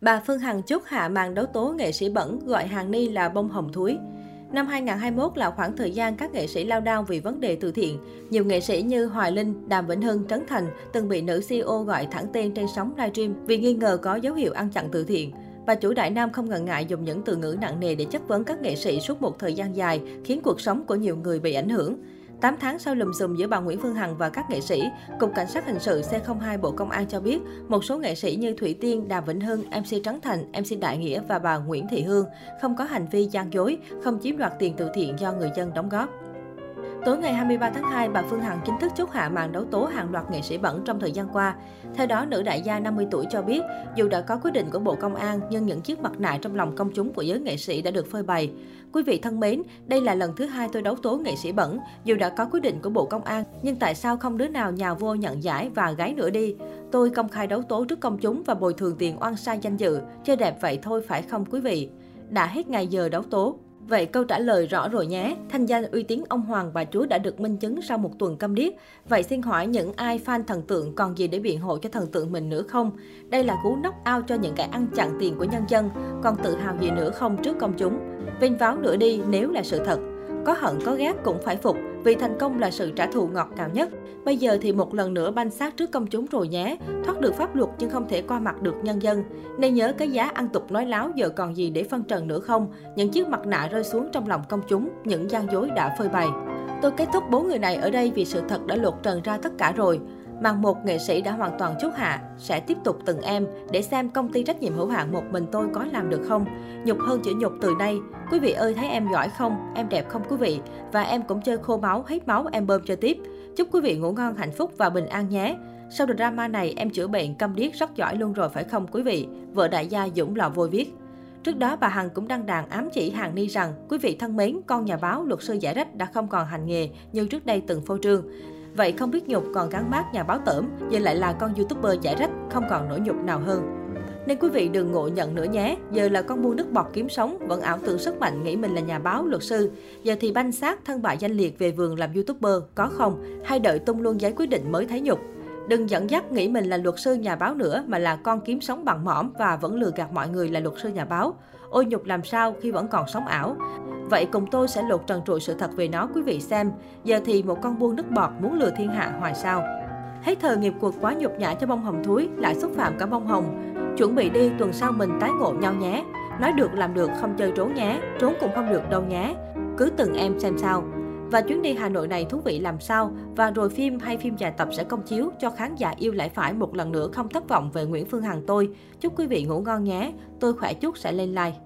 Bà Phương Hằng chốt hạ màn đấu tố nghệ sĩ bẩn gọi Hàng Ni là bông hồng thúi. Năm 2021 là khoảng thời gian các nghệ sĩ lao đao vì vấn đề từ thiện. Nhiều nghệ sĩ như Hoài Linh, Đàm Vĩnh Hưng, Trấn Thành từng bị nữ CEO gọi thẳng tên trên sóng livestream vì nghi ngờ có dấu hiệu ăn chặn từ thiện. Bà chủ Đại Nam không ngần ngại dùng những từ ngữ nặng nề để chất vấn các nghệ sĩ suốt một thời gian dài, khiến cuộc sống của nhiều người bị ảnh hưởng. 8 tháng sau lùm xùm giữa bà Nguyễn Phương Hằng và các nghệ sĩ, Cục Cảnh sát Hình sự C02 Bộ Công an cho biết một số nghệ sĩ như Thủy Tiên, Đàm Vĩnh Hưng, MC Trấn Thành, MC Đại Nghĩa và bà Nguyễn Thị Hương không có hành vi gian dối, không chiếm đoạt tiền từ thiện do người dân đóng góp. Tối ngày 23 tháng 2, bà Phương Hằng chính thức chốt hạ màn đấu tố hàng loạt nghệ sĩ bẩn trong thời gian qua. Theo đó, nữ đại gia 50 tuổi cho biết, dù đã có quyết định của Bộ Công an, nhưng những chiếc mặt nạ trong lòng công chúng của giới nghệ sĩ đã được phơi bày. Quý vị thân mến, đây là lần thứ hai tôi đấu tố nghệ sĩ bẩn. Dù đã có quyết định của Bộ Công an, nhưng tại sao không đứa nào nhào vô nhận giải và gái nữa đi? Tôi công khai đấu tố trước công chúng và bồi thường tiền oan sai danh dự. Chơi đẹp vậy thôi phải không quý vị? Đã hết ngày giờ đấu tố, Vậy câu trả lời rõ rồi nhé. Thanh danh uy tín ông Hoàng bà Chúa đã được minh chứng sau một tuần câm điếc. Vậy xin hỏi những ai fan thần tượng còn gì để biện hộ cho thần tượng mình nữa không? Đây là cú knock out cho những kẻ ăn chặn tiền của nhân dân. Còn tự hào gì nữa không trước công chúng? Vinh váo nữa đi, nếu là sự thật. Có hận có ghét cũng phải phục, vì thành công là sự trả thù ngọt ngào nhất. Bây giờ thì một lần nữa banh xác trước công chúng rồi nhé. Thoát được pháp luật nhưng không thể qua mặt được nhân dân. Nên nhớ cái giá ăn tục nói láo giờ còn gì để phân trần nữa không? Những chiếc mặt nạ rơi xuống trong lòng công chúng, những gian dối đã phơi bày. Tôi kết thúc bốn người này ở đây vì sự thật đã lột trần ra tất cả rồi. Màn một nghệ sĩ đã hoàn toàn chốt hạ, sẽ tiếp tục từng em để xem công ty trách nhiệm hữu hạn một mình tôi có làm được không. Nhục hơn chữ nhục từ đây. Quý vị ơi thấy em giỏi không? Em đẹp không quý vị? Và em cũng chơi khô máu, hết máu em bơm cho tiếp. Chúc quý vị ngủ ngon, hạnh phúc và bình an nhé. Sau drama này em chữa bệnh câm điếc rất giỏi luôn rồi phải không quý vị? Vợ đại gia Dũng lò vôi viết. Trước đó, bà Hằng cũng đăng đàn ám chỉ hàng Ni rằng, quý vị thân mến, con nhà báo, luật sư giải rách đã không còn hành nghề như trước đây từng phô trương. Vậy không biết nhục còn gắn mát nhà báo tởm, giờ lại là con youtuber giải rách, không còn nỗi nhục nào hơn. Nên quý vị đừng ngộ nhận nữa nhé. Giờ là con buôn nước bọt kiếm sống, vẫn ảo tưởng sức mạnh nghĩ mình là nhà báo, luật sư. Giờ thì banh xác thân bại danh liệt về vườn làm youtuber, có không? Hay đợi tung luôn giấy quyết định mới thấy nhục? Đừng dẫn dắt nghĩ mình là luật sư nhà báo nữa mà là con kiếm sống bằng mỏm và vẫn lừa gạt mọi người là luật sư nhà báo. Ôi nhục làm sao khi vẫn còn sống ảo. Vậy cùng tôi sẽ lột trần trụi sự thật về nó quý vị xem. Giờ thì một con buôn nước bọt muốn lừa thiên hạ hoài sao. Hết thời nghiệp cuộc quá nhục nhã cho bông hồng thúi, lại xúc phạm cả bông hồng. Chuẩn bị đi, tuần sau mình tái ngộ nhau nhé. Nói được làm được, không chơi trốn nhé. Trốn cũng không được đâu nhé. Cứ từng em xem sao. Và chuyến đi Hà Nội này thú vị làm sao? Và rồi phim hay phim dài tập sẽ công chiếu cho khán giả yêu lại phải một lần nữa không thất vọng về Nguyễn Phương Hằng tôi. Chúc quý vị ngủ ngon nhé. Tôi khỏe chút sẽ lên like.